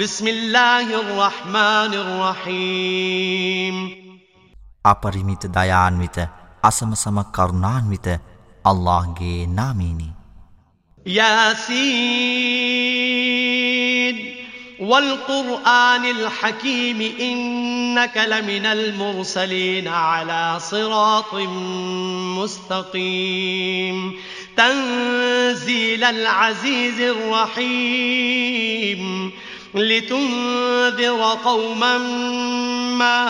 بسم الله الرحمن الرحيم. අපරිමිත දයාන්විත අසමසම කරුණාන්විත අල්ලාහ්ගේ නාමයෙනි. ياسين والقرآن الحكيم إنك لمن المرسلين على صراط مستقيم تنزيل العزيز الرحيم لتنذر قوما ما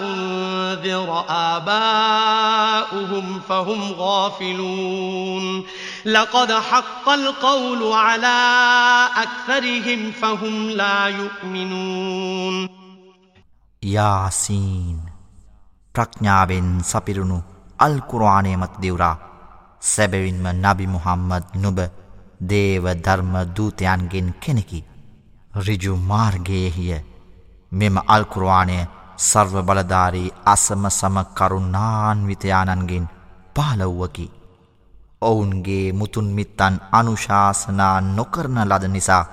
أنذر آباؤهم فهم غافلون لقد حق القول على أكثرهم فهم لا يؤمنون යාසීන් ප්‍රඥාවෙන් සපිරුණු අල්කුරවානය මත දෙවරා සැබවින්ම නබි මුහම්මද නුබ දේව ධර්ම දූතයන්ගෙන් කෙනෙකි. රිජු මාර්ගයහිය මෙම අල්කුරවානය සර්ව බලධාරී අසම සම කරුණාන්විතයානන්ගෙන් පහලව්වකි. ඔවුන්ගේ මුතුන්මිත්තන් අනුශාසනා නොකරන ලද නිසා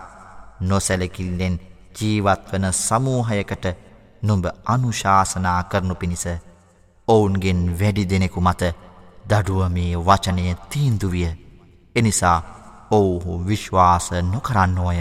නොසැලකිල්ලෙන් ජීවත්වන සමූහයකට නුඹ අනුශාසනා කරනු පිණිස ඔවුන්ගෙන් වැඩි දෙනෙකු මත දඩුවමේ වචනය තීන්දුවිය එනිසා ඔවුහු විශ්වාස නොකරන්නෝය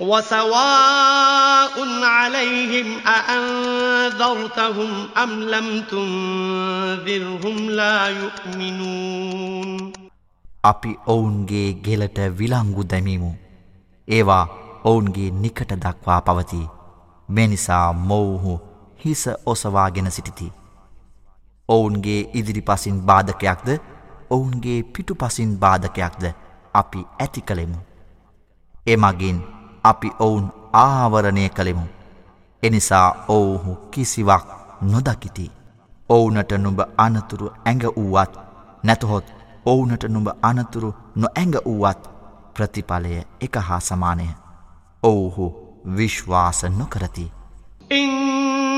وسواء عليهم أأنذرتهم أم لم تنذرهم لا يؤمنون අපි ඔවුන්ගේ ගෙලට විලංගු දැමීමු. ඒවා ඔවුන්ගේ නිකට දක්වා පවති. මෙනිසා මොවුහු හිස ඔසවාගෙන සිටිති. ඔවුන්ගේ ඉදිරිපසින් බාධකයක්ද ඔවුන්ගේ පිටුපසින් බාධකයක්ද අපි ඇති කළෙමු. එමගින් අපි ඔවුන් ආවරණය කළෙමු. එනිසා ඔවුහු කිසිවක් නොදකිති. ඔවුනට නුඹ අනතුරු ඇඟ වූවත් නැතහොත් ඔවුනට නුඹ අනතුරු නො ඇඟ වූවත් ප්‍රතිඵලය එක හා සමානය. ඔවුහු විශ්වාස නොකරති.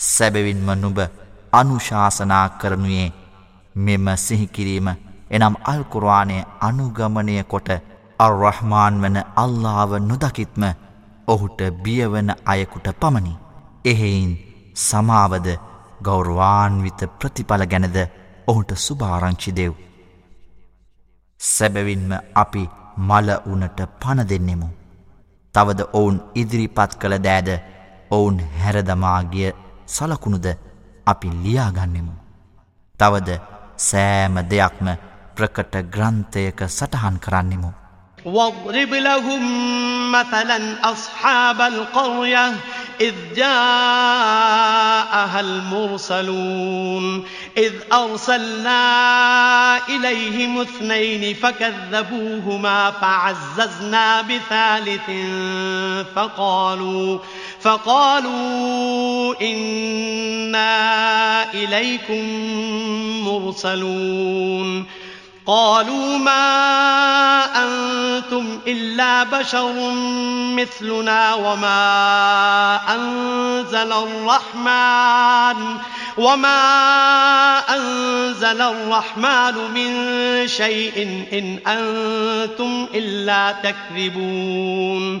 සැබවින්ම නුබ අනුශාසනා කරනුයේ මෙම සිහිකිරීම එනම් අල්කුරවානය අනුගමනය කොට අර්රහමාන් වන අල්ලාව නොදකිත්ම ඔහුට බියවන අයකුට පමණි. එහෙයින් සමාවද ගෞරවාන්විත ප්‍රතිඵල ගැනද ඔහුට සුභාරංචි දෙව්. සැබවින්ම අපි මල උනට පණ දෙන්නෙමු. තවද ඔවුන් ඉදිරිපත් කළ දෑද ඔවුන් හැරදමාගිය සලකුණුද අපි ලියාගන්නෙමු. තවද සෑම දෙයක්ම ප්‍රකට ග්‍රන්ථයක සටහන් කරන්නෙමු. واضرب لهم مثلا أصحاب القرية إذ جاءها المرسلون إذ أرسلنا إليهم اثنين فكذبوهما فعززنا بثالث فقالوا فقالوا إنا إليكم مرسلون. قالوا ما أنتم إلا بشر مثلنا وما أنزل الرحمن وما أنزل الرحمن من شيء إن أنتم إلا تكذبون.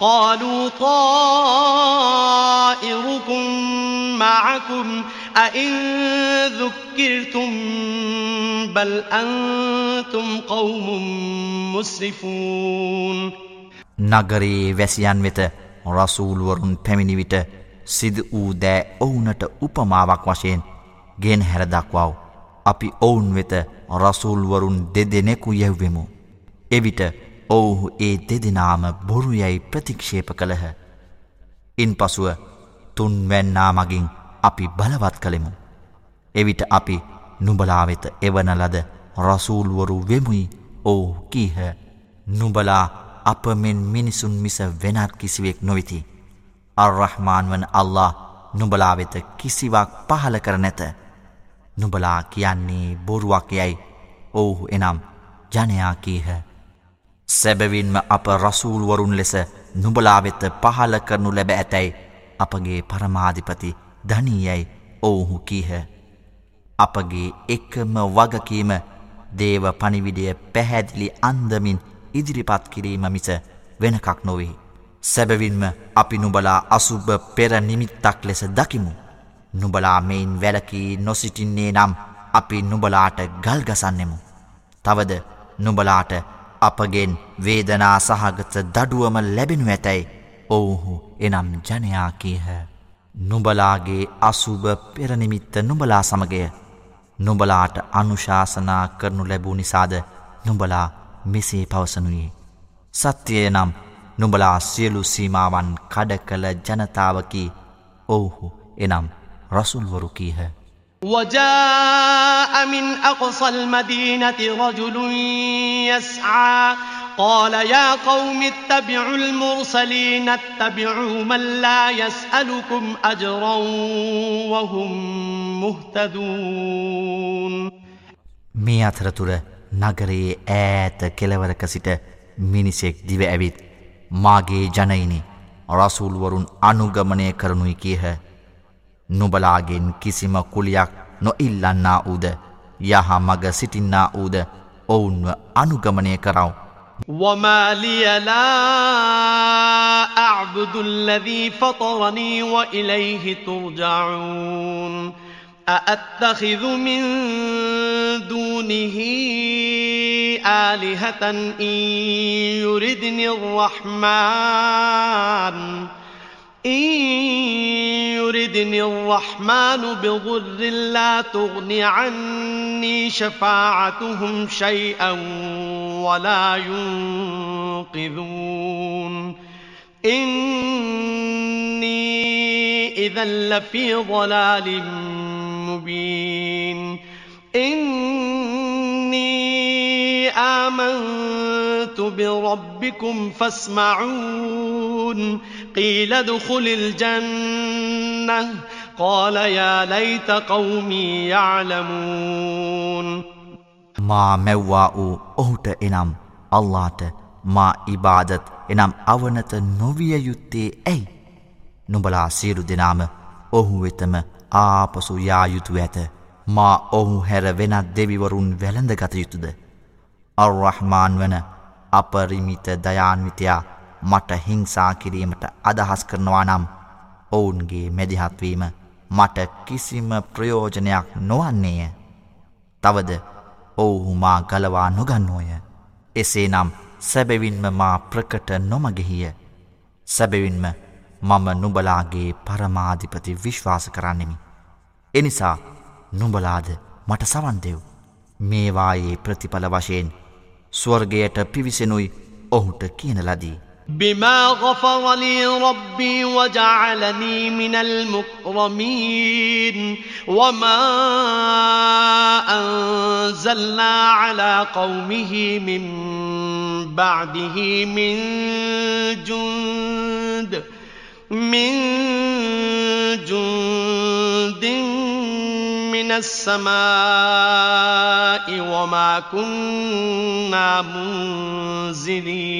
قالوا طائركم معكم أئن ذكرتم بل أنتم قوم مسرفون නගරයේ වැසියන් වෙත රසූල්වරුන් පැමිණිවිට සිද වූ දෑ ඔවුනට උපමාවක් වශයෙන් ගෙන හැරදක්වාව. අපි ඔවුන් වෙත රසූල්වරුන් දෙදෙනෙකු යැව්වෙමු. එවිට ඔවුහු ඒ දෙදෙනාම බොරුයැයි ප්‍රතික්ෂේප කළහ. ඉන් පසුව තුන්වැන්නා මගින් අපි බලවත් කළෙමු. එවිට අපි නුබලා වෙත එවන ලද රසූල්වරු වෙමුයි ඔවු කීහ නුබලා අප මෙන් මිනිසුන් මිස වෙනත් කිසිවෙක් නොවිති. අර්රහමාන් වන අල්له නුබලා වෙත කිසිවක් පහල කර නැත. නුබලා කියන්නේ බොරුවක් යැයි ඔවුහු එනම් ජනයා කීහ. සැබවින්ම අප රසූල්වරුන් ලෙස නුබලා වෙත පහල කරනු ලැබ ඇතැයි අපගේ පරමාධිපති ධනීයයි ඔවුහු කීහ. අපගේ එකම වගකීම දේව පනිවිඩිය පැහැදිලි අන්දමින් ඉදිරිපත් කිරීම මිස වෙනකක් නොවෙහි. සැබවින්ම අපි නුබලා අසුභ පෙර නිමිත්තක් ලෙස දකිමු. නුබලා මෙයින් වැලකී නොසිටින්නේ නම් අපි නුබලාට ගල්ගසන්නෙමු. තවද නුබලාට අපගෙන් වේදනා සහගත දඩුවම ලැබෙනු ඇතැයි ඔවුහු එනම් ජනයා කීහ. නුබලාගේ අසුභ පෙරනිමිත්ත නුබලා සමගය නුබලාට අනුශාසනා කරනු ලැබූ නිසාද නුබලා මෙසේ පවසනුයේ. සත්‍යය නම් නුඹලා සියලු සීමාවන් කඩ කළ ජනතාවකි ඔවුහු එනම් රසුල්වරු කීහ. وجاء من أقصى المدينة رجل يسعى قال يا قوم اتبعوا المرسلين اتبعوا من لا يسألكم أجرا وهم مهتدون මේ අතරතුර නගරයේ ඈත කෙලවරක සිට මිනිසෙක් දිව ඇවිත් මාගේ ජනයිනි රසූල්වරුන් අනුගමනය කරනුයි කියහ නුබලාගෙන් කිසිම කුලියක් නොඉල්ලන්නා වූද යහ මග සිටින්නා වූද ඔවුන්ව අනුගමනය කරව. وما لي لا أعبد الذي فطرني وإليه ترجعون أأتخذ من دونه آلهة إن يردني الرحمن إن يردني الرحمن بضر لا تغن عني شفاعتهم شيئا ولا ينقذون إني إذا لفي ضلال مبين إني آمنت بربكم فاسمعون قيل ادخل الجنة قال يا ليت قومي يعلمون මා මැව්වා වූ ඔහුට එනම් අල්ලාට මා ඉබාදත් එනම් අවනත නොවිය යුත්තේ ඇයි නුබලා සියලු දෙනාම ඔහු වෙතම ආපසු යායුතු ඇත මා ඔහු හැර වෙනත් දෙවිවරුන් වැළඳගත යුතුද. අර්රහමාන් වන අපරිමිත දයාන්විතයා මට හිංසා කිරීමට අදහස් කරනවා නම් ඔවුන්ගේ මැදිහත්වීම මට කිසිම ප්‍රයෝජනයක් නොවන්නේය. තවද ඔවුහු මා ගලවා නොගන්නෝය. එසේ නම් සැබවින්ම මා ප්‍රකට නොමගෙහිය. සැබවින්ම මම නුබලාගේ පරමාධිපති විශ්වාස කරන්නෙමි. එනිසා නුඹලාද මට සවන්දෙව්. මේවායේ ප්‍රතිඵල වශයෙන් ස්වර්ගයට පිවිසෙනුයි ඔහුට කියන ලදී. بما غفر لي ربي وجعلني من المكرمين وما أنزلنا على قومه من بعده من جند من جند من السماء وما كنا منزلين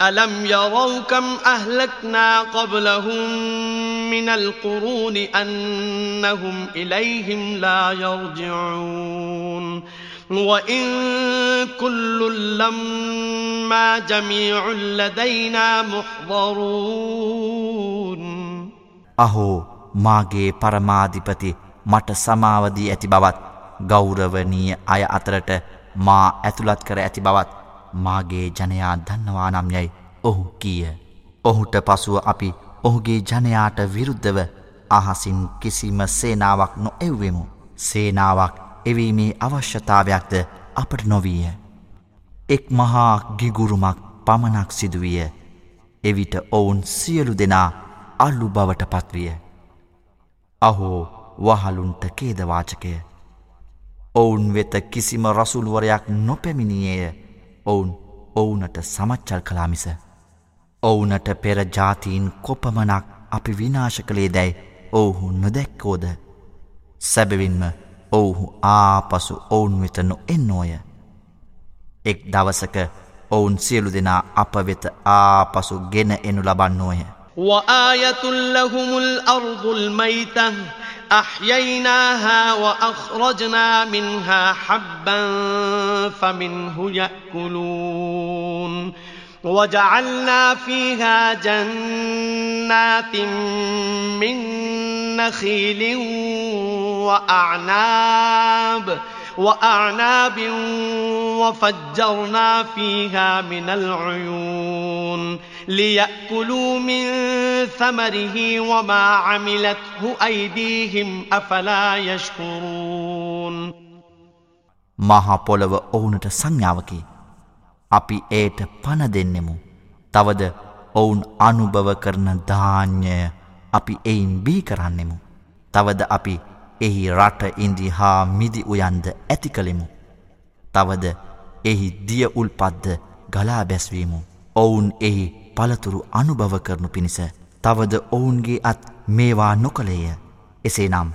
ألم يروا كم أهلكنا قبلهم من القرون أنهم إليهم لا يرجعون وإن كل لما جميع لدينا محضرون අහෝ මාගේ පරමාධිපති මට සමාවදී ඇති බවත් ගෞරවනීය අය අතරට මා ඇතුළත් කර ඇති බවත් මාගේ ජනයා දන්නවා නම් යැයි ඔහු කීය. ඔහුට පසුව අපි ඔහුගේ ජනයාට විරුද්ධව අහසින් කිසිම සේනාවක් නො එව්වෙමු. සේනාවක් එවීමේ අවශ්‍යතාවයක්ද අපට නොවීය. එක් මහා ගිගුරුමක් පමණක් සිදුවිය. එවිට ඔවුන් සියලු දෙනා අල්ලු බවට පත්විය. අහෝ වහලුන්ට කේදවාචකය. ඔවුන් වෙත කිසිම රසුල්වරයක් නොපැමිණියේය. ඔවුන් ඔවුනට සමච්චල් කලාමිස. ඔවුනට පෙර ජාතීන් කොපමනක් අපි විනාශ කළේ දැයි ඔවුහු නොදැක්කෝද. සැබවින්ම ඔවුහු ආපසු ඔවුන් වෙත නො එන්නෝය. එක් දවසක ඔවුන් සියලු දෙනා අප වෙත ආපසු ගෙන එනු ලබන්නෝය. وآية لهم الأرض الميتة أحييناها وأخرجنا منها حبا فمنه يأكلون. وجعلنا فيها جنات من نخيل وأعناب وأعناب وفجرنا فيها من العيون ليأكلوا من ثمره وما عملته أيديهم أفلا يشكرون. මහා පොළව ඔවුනට සංඥාවකි. අපි ඒට පණ දෙන්නෙමු. තවද ඔවුන් අනුභව කරන ධාන්‍යය අපි එයින් බී කරන්නෙමු. තවද අපි එහි රට ඉන්දි හා මිදි උයන්ද ඇති කළෙමු. තවද එහි දිය උල්පද්ද ගලා බැස්වීමු. ඔවුන් එහි පළතුරු අනුභව කරනු පිණිස තවද ඔවුන්ගේ අත් මේවා නොකළේය එසේ නම්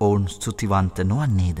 ඔවුන් ස්තුතිවන්ත නොවන්නේද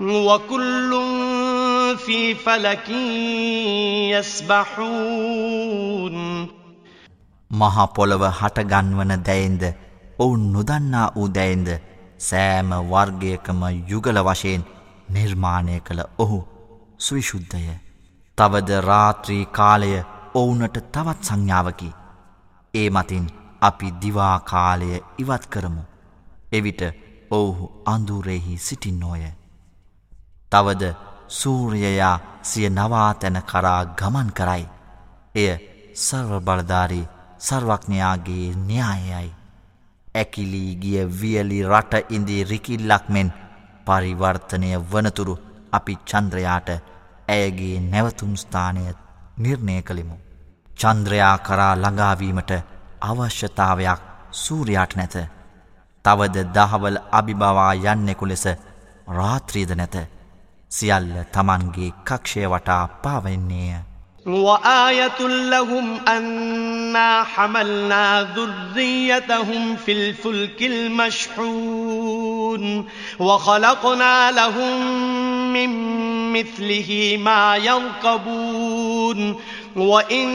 وكل في فلك يسبحون මහා පොළව හටගන්වන දැයින්ද ඔවුන් නොදන්නා වූ දැයින්ද සෑම වර්ගයකම යුගල වශයෙන් නිර්මාණය කළ ඔහු සවිශුද්ධය. තවද රාත්‍රී කාලය ඔවුනට තවත් සංඥාවකි. ඒ මතින් අපි දිවාකාලය ඉවත් කරමු. එවිට ඔවුහු අඳුරෙහි සිටින්නෝය. තවද සූරයයා සිය නවාතැන කරා ගමන් කරයි. එය සර්වබලධාරී සර්වඥයාගේ න්‍යායයි. ඇකිලී ගිය වියලි රට ඉන්දී රිකිල්ලක් මෙන් පරිවර්තනය වනතුරු අපි චන්ද්‍රයාට ඇයගේ නැවතුම් ස්ථානය නිර්ණය කළෙමු. චන්ද්‍රයා කරා ළඟාවීමට අවශ්‍යතාවයක් සූරයාට නැත. තවද දහවල අභිබවා යන්නෙකු ලෙස රාත්‍රීද නැත. සියල්ල තමන්ගේ කක්ෂය වටා පාවෙන්නේය. وآية لهم أنا حملنا ذريتهم في الفلك المشحون وخلقنا لهم من مثله ما يركبون وإن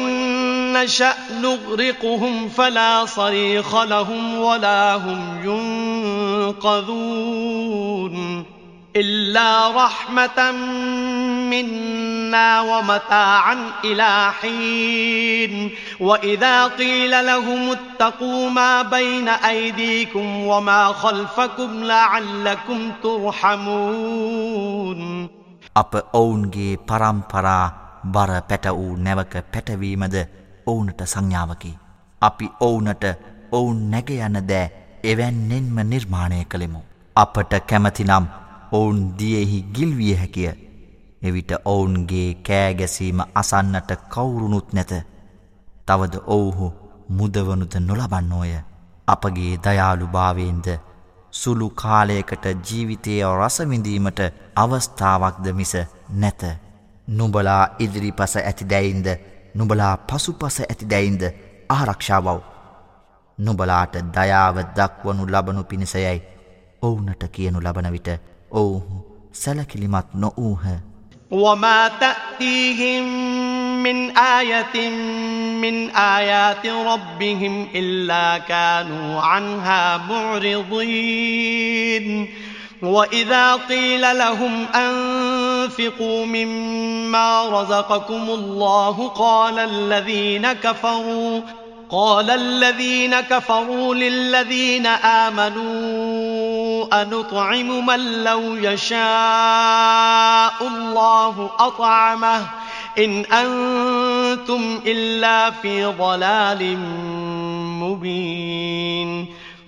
نشأ نغرقهم فلا صريخ لهم ولا هم ينقذون إلا رحمة منا ومتاعا إلى حين وإذا قيل لهم اتقوا ما بين أيديكم وما خلفكم لعلكم ترحمون අප ඔවුන්ගේ පරම්පරා බර පැට වූ නැවක පැටවීමද ඔවුනට සංඥාවකි. අපි ඔවුනට ඔවුන් නැග යන දෑ එවැන්නෙන්ම නිර්මාණය කළෙමු. අපට කැමතිනම් ඔවුන් දියෙහි ගිල්විය හැකිය. එවිට ඔවුන්ගේ කෑගැසීම අසන්නට කවුරුණුත් නැත. තවද ඔවුහු මුදවනුද නොලබන්නෝය. අපගේ දයාලු භාවයෙන්ද සුළු කාලයකට ජීවිතය රසවිඳීමට අවස්ථාවක්ද මිස නැත. නුබලා ඉදිරි පස ඇති දැයින්ද නුබලා පසු පස ඇති දැයින්ද ආරක්ෂාවව්. නුබලාට දයාව දක්වනු ලබනු පිණිසයයි ඔවුනට කියනු ලබන විට أوه سلك لمطنؤوها وما تأتيهم من آية من آيات ربهم إلا كانوا عنها معرضين. وإذا قيل لهم أنفقوا مما رزقكم الله قال الذين كفروا قال الذين كفروا للذين آمنوا أنطعم من لو يشاء الله أطعمه. إن أنتم إلا في ضلال مبين.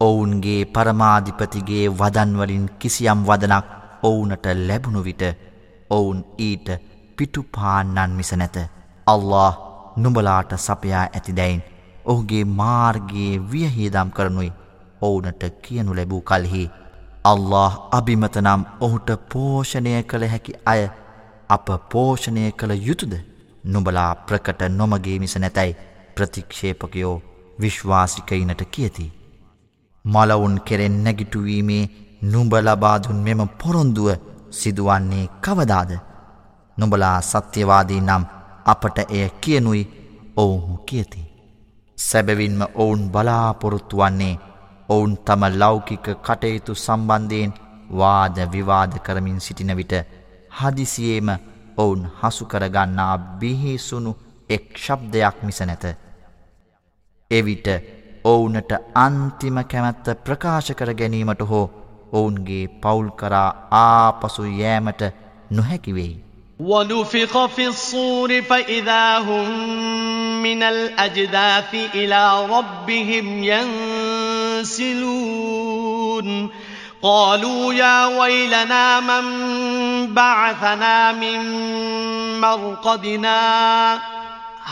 ඔවුන්ගේ පරමාධිපතිගේ වදන්වලින් කිසියම් වදනක් ඔවුනට ලැබුණු විට ඔවුන් ඊට පිටුපාන්නන් මිස නැත. අල්له නුඹලාට සපයා ඇතිදැයින් ඔහුගේ මාර්ගයේ වියහිදම් කරනුයි ඔවුනට කියනු ලැබූ කල්හි. අල්له අභිමතනම් ඔහුට පෝෂණය කළ හැකි අය අප පෝෂණය කළ යුතුද නුඹලා ප්‍රකට නොමගේ මිස නැතැයි ප්‍රතික්ෂේපකයෝ විශ්වාසිකයිනට කියති. මලවුන් කෙරෙන් නැගිටුවීමේ නුඹ ලබාදුන් මෙම පොරොන්දුව සිදුවන්නේ කවදාද. නොබලා සත්‍යවාදී නම් අපට එය කියනුයි ඔවුහු කියති. සැබවින්ම ඔවුන් බලාපොරොත්තු වන්නේ ඔවුන් තම ලෞකික කටයුතු සම්බන්ධයෙන් වාද විවාද කරමින් සිටින විට හදිසියේම ඔවුන් හසුකරගන්නා බිහිසුණු එක් ශබ්දයක් මිස නැත. එවිට ඔවුනට අන්තිම කැමැත්ත ප්‍රකාශ කර ගැනීමට හෝ ඔවුන්ගේ පවුල් කරා ආපසු යෑමට නොහැකිවෙයි. ونفخ في الصور فإذا هم من الأجداث إلى ربهم ينسلون قالوا يا ويلنا من بعثنا من مرقدنا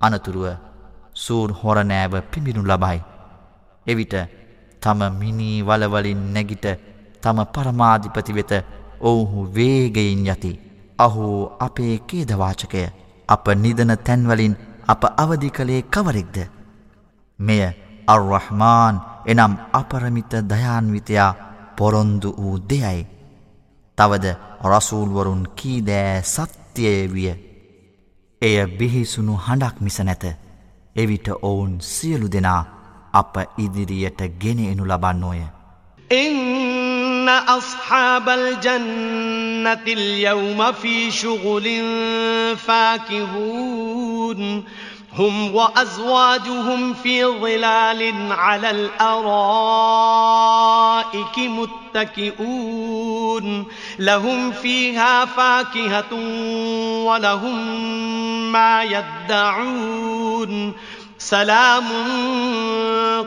අනතුරුව සූර් හොරනෑව පිඹිනු ලබයි. එවිට තම මිනී වලවලින් නැගිට තම පරමාධිපති වෙත ඔවුහු වේගයින් යති. අහෝ අපේ කේදවාචකය අප නිදන තැන්වලින් අප අවධි කළේ කවරෙක්ද. මෙය අර්රහමාන් එනම් අපරමිත දයාන්විතයා පොරොන්දු වූ දෙයයි. තවද රසූල්වරුන් කීදෑ සත්‍යය විය. එය බිහිසුණු හඬක් මිස නැත. එවිට ඔවුන් සියලු දෙනා අප ඉදිරියට ගෙන එනු ලබන්නෝය. إن أصحاب الجنة اليوم في شغل فاكهون هم وأزواجهم في ظلال على الأرائك متكئون لهم فيها فاكهة ولهم ما يدعون سلام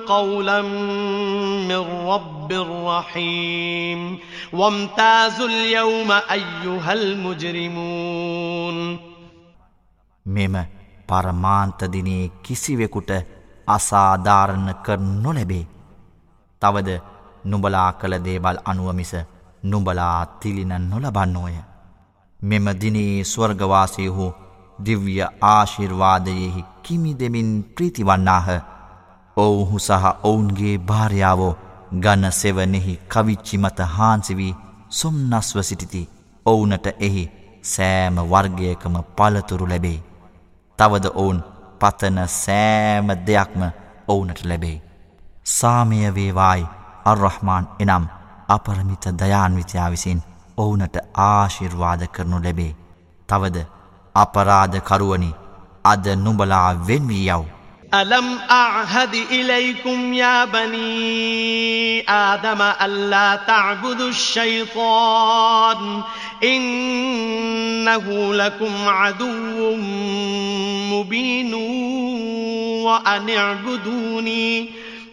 قولا من رب رحيم وامتازوا اليوم أيها المجرمون මෙම පරමාන්තදිනේ කිසිවෙකුට අසාධාරණ කර නොලැබේ. තවද නුබලා කළ දේවල් අනුවමිස නුබලා තිලින නොලබන්නෝය. මෙම දිනේ ස්වර්ගවාසයහු දිව්‍ය ආශිර්වාදයෙහි කිමි දෙමින් ප්‍රීතිවන්නාහ ඔවුහු සහ ඔවුන්ගේ භාරයාවෝ ගන්න සෙවනෙහි කවිච්චි මත හාන්සිවී සොම්නස්ව සිටිති ඔවුනට එහි සෑම වර්ගයකම පලතුරු ලැබේ. තවද ඔවුන් පතන සෑම දෙයක්ම ඔවුනට ලැබේ. සාමය වේවායි අර්රහ්මාන් එනම් අපරමිත දයාන්විතයා විසින් ඔවුනට ආශිර්වාද කරනු ලැබේ. තවද අපරාධකරුවනි අද නුඹලා වෙන්වී යව්. ألم أعهد إليكم يا بني آدم ألا تعبدوا الشيطان إنه لكم عدو مبين وأن اعبدوني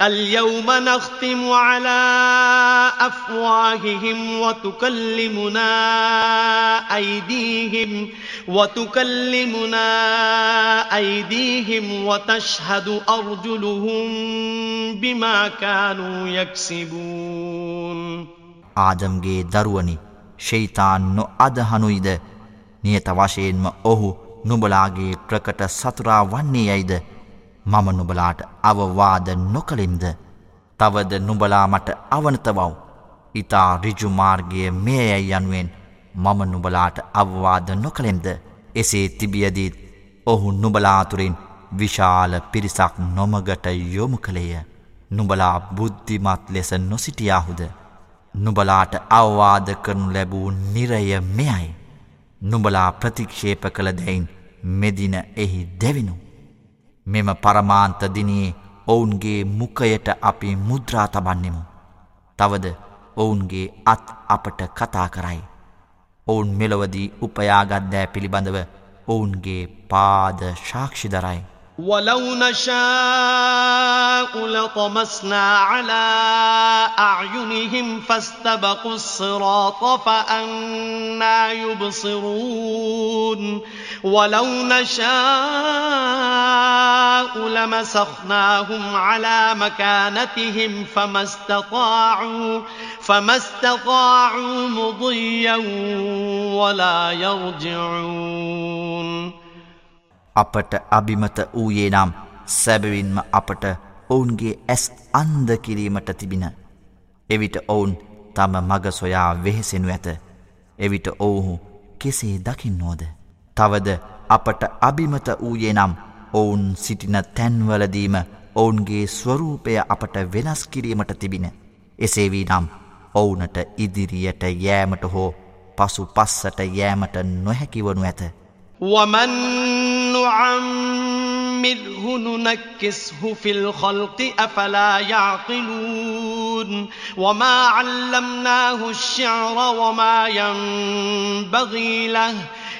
اليوم نختم على أفواههم وتكلمنا أيديهم وتكلمنا أيديهم وتشهد أرجلهم بما كانوا يكسبون ආදම්ගේ දරුවනි ශෛතාන් නො අදහනුයිද නියත වශයෙන්ම ඔහු නුබලාගේ ප්‍රකට සතුරා වන්නේ යයිද මම නුබලාට අවවාද නොකළෙම්ද තවද නුබලා මට අවනතවව් ඉතා රිජුමාර්ගය මේයයි යනුවෙන් මම නුබලාට අවවාද නොකළෙම්ද එසේ තිබියදීත් ඔහු නුබලාතුරින් විශාල පිරිසක් නොමගට යොමු කළේය. නුබලා බුද්ධිමත් ලෙස නොසිටියාහුද? නුබලාට අවවාද කරනු ලැබූ නිරය මෙයයි. නුබලා ප්‍රතික්ෂේප කළ දැයින් මෙදින එහි දෙවිනු. මෙම පරමාන්ත දිනයේ ඔවුන්ගේ මුකයට අපි මුද්‍රා තබන්නෙමු. තවද ඔවුන්ගේ අත් අපට කතා කරයි. ඔවුන් මෙලොවදී උපයාගත් දෑ පිළිබඳව ඔවුන්ගේ පාද ශාක්ෂි දරයි. ولو نشاء لطمسنا على أعينهم فاستبقوا الصراط فأنا يبصرون ولو نشاء لمسخناهم على مكانتهم فما استطاعوا فما استطاعوا مضيا ولا يرجعون අපට අභිමත වූයේ නම් සැබවින්ම අපට ඔවුන්ගේ ඇස් අන්ද කිරීමට තිබින. එවිට ඔවුන් තම මග සොයා වෙහෙසෙනු ඇත. එවිට ඔවුහු කෙසේ දකින්නෝද. තවද අපට අභිමත වූයේ නම් ඔවුන් සිටින තැන්වලදීම ඔවුන්ගේ ස්වරූපය අපට වෙනස් කිරීමට තිබින. එසේවී නම් ඔවුනට ඉදිරියට යෑමට හෝ පසු පස්සට යෑමට නොහැකිවනු ඇත. ومن نعمره ننكسه في الخلق أفلا يعقلون وما علمناه الشعر وما ينبغي له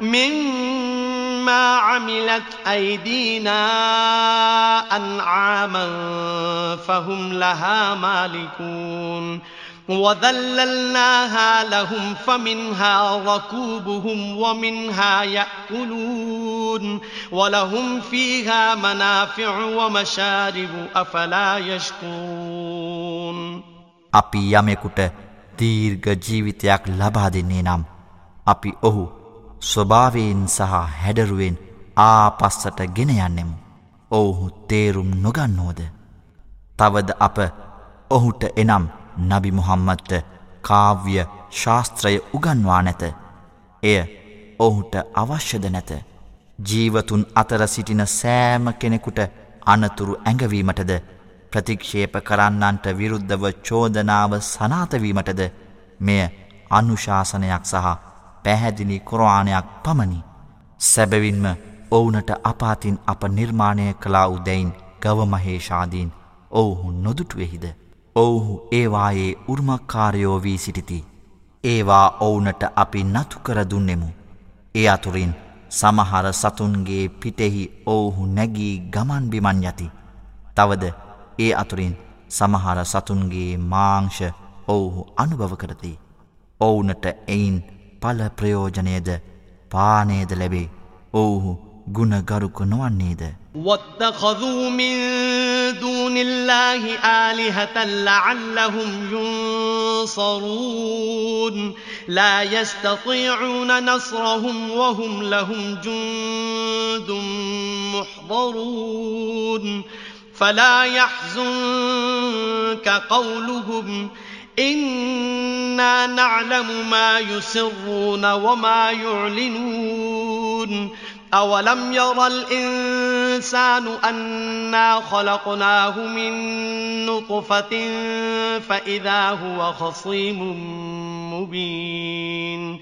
مما مما عملت أيدينا أنعاما فهم لها مالكون وذللناها لهم فمنها ركوبهم ومنها يأكلون ولهم فيها منافع ومشارب أفلا يشكرون අපි යමෙකුට දීර්ඝ ජීවිතයක් ලබා දෙන්නේ නම් අපි ඔහු ස්වභාවයෙන් සහ හැඩරුවෙන් ආපස්සට ගෙන යන්නෙමු. ඔවුහු තේරුම් නොගන්නෝද. තවද අප ඔහුට එනම් නබි මුහම්මත්ට කාව්‍ය ශාස්ත්‍රය උගන්වා නැත. එය ඔහුට අවශ්‍යද නැත. ජීවතුන් අතර සිටින සෑම කෙනෙකුට අනතුරු ඇඟවීමටද ප්‍රතික්ෂේප කරන්නන්ට විරුද්ධව චෝදනාව සනාතවීමටද මෙය අනුශාසනයක් සහ පැහැදිලි කොරවානයක් පමණි. සැබවින්ම ඔවුනට අපාතින් අප නිර්මාණය කලා උදැයින් ගවමහේෂාදීන් ඔවුහු නොදුටුවෙහිද. ඔවුහු ඒවායේ උර්මක්කාරයෝ වී සිටිති. ඒවා ඔවුනට අපි නතුකර දුන්නෙමු. ඒ අතුරින් සමහර සතුන්ගේ පිටෙහි ඔවුහු නැගී ගමන් බිමන් යති. තවද ඒ අතුරින් සමහර සතුන්ගේ මාංශ ඔවුහු අනුභව කරති. ඔවුනට එයින් පල ප්‍රයෝජනයද පානයද ලැබේ ඔවුහු ගුණගරුක නොවන්නේද. واتخذوا من دون الله آلهة لعلهم ينصرون لا يستطيعون نصرهم وهم لهم جند محضرون فلا يحزنك قولهم إنا نعلم ما يسرون وما يعلنون أولم ير الإنسان أنا خلقناه من نطفة فإذا هو خصيم مبين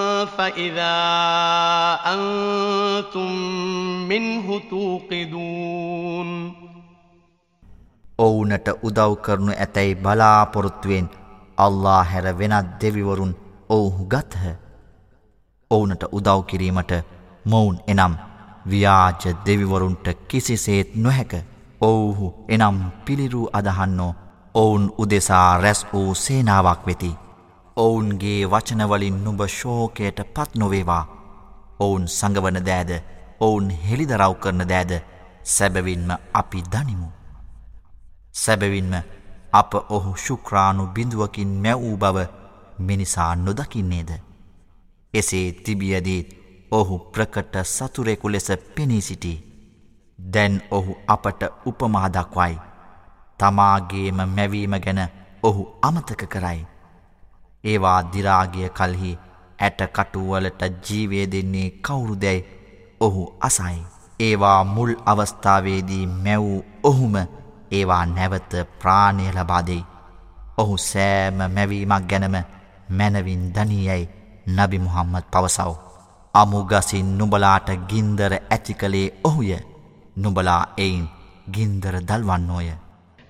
فإذا أنتم منه توقدون ඔවුනට උදව් කරනු ඇතැයි බලාපොරොත්තුවෙන් අල්ලා හැර වෙනත් දෙවිවරුන් ඔවුහු ගත්හ. ඔවුනට උදව් කිරීමට මොවුන් එනම් ව්‍යාජ දෙවිවරුන්ට කිසිසේත් නොහැක ඔවුහු එනම් පිළිරූ අදහන්නෝ ඔවුන් උදෙසා රැස් වූ සේනාවක් වෙති. ඔවුන්ගේ වචනවලින් නුඹ ශෝකයට පත් නොවේවා. ඔවුන් සඟවන දෑද ඔවුන් හෙළිදරව් කරන දෑද සැබවින්ම අපි දනිමු. සැබවින්ම අප ඔහු ශුක්‍රාණු බිඳුවකින් මැවූ බව මිනිසා නොදකින්නේද. එසේ තිබියදීත් ඔහු ප්‍රකට සතුරෙකු ලෙස පෙනී සිටි. දැන් ඔහු අපට උපමාදක්වයි. තමාගේම මැවීම ගැන ඔහු අමතක කරයි. ඒවා දිරාගිය කල්හි ඇට කටුවලට ජීවේ දෙන්නේ කවුරුදැයි ඔහු අසයි. ඒවා මුල් අවස්ථාවේදී මැවූ ඔහුම ඒවා නැවත ප්‍රාණය ලබාදෙයි. ඔහු සෑම මැවීමක් ගැනම මැනවින් දනීයයි නබි මුහම්මද පවසව. අමුගසින් නුබලාට ගින්දර ඇති කළේ ඔහුය නුබලා එයින් ගින්දර දල්වන්නෝය.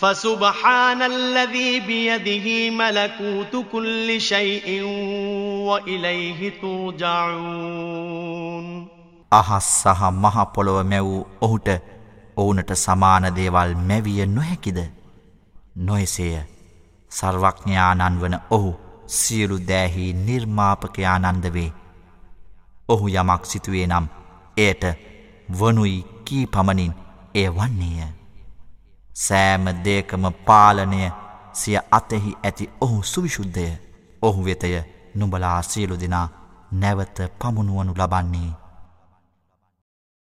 فسبحان الذي بيده ملكوت كل شيء وإليه ترجعون අහස් සහ මහ පොළොව මැවූ ඔහුට ඔවුනට සමාන දේවල් මැවිය නොහැකිද නොයසේය සර්වඥානන් වන ඔහු සියලු දෑහි නිර්මාපකයානන්ද වේ ඔහු යමක් සිතුවේ නම් එයට වනුයි නොකී පමණින් එය වන්නේය. සෑම දේකම පාලනය සිය අතෙහි ඇති ඔහු සුවිශුද්ධය. ඔහු වෙතය නුඹලා සියලු දෙනා නැවත පමුණුවනු ලබන්නේ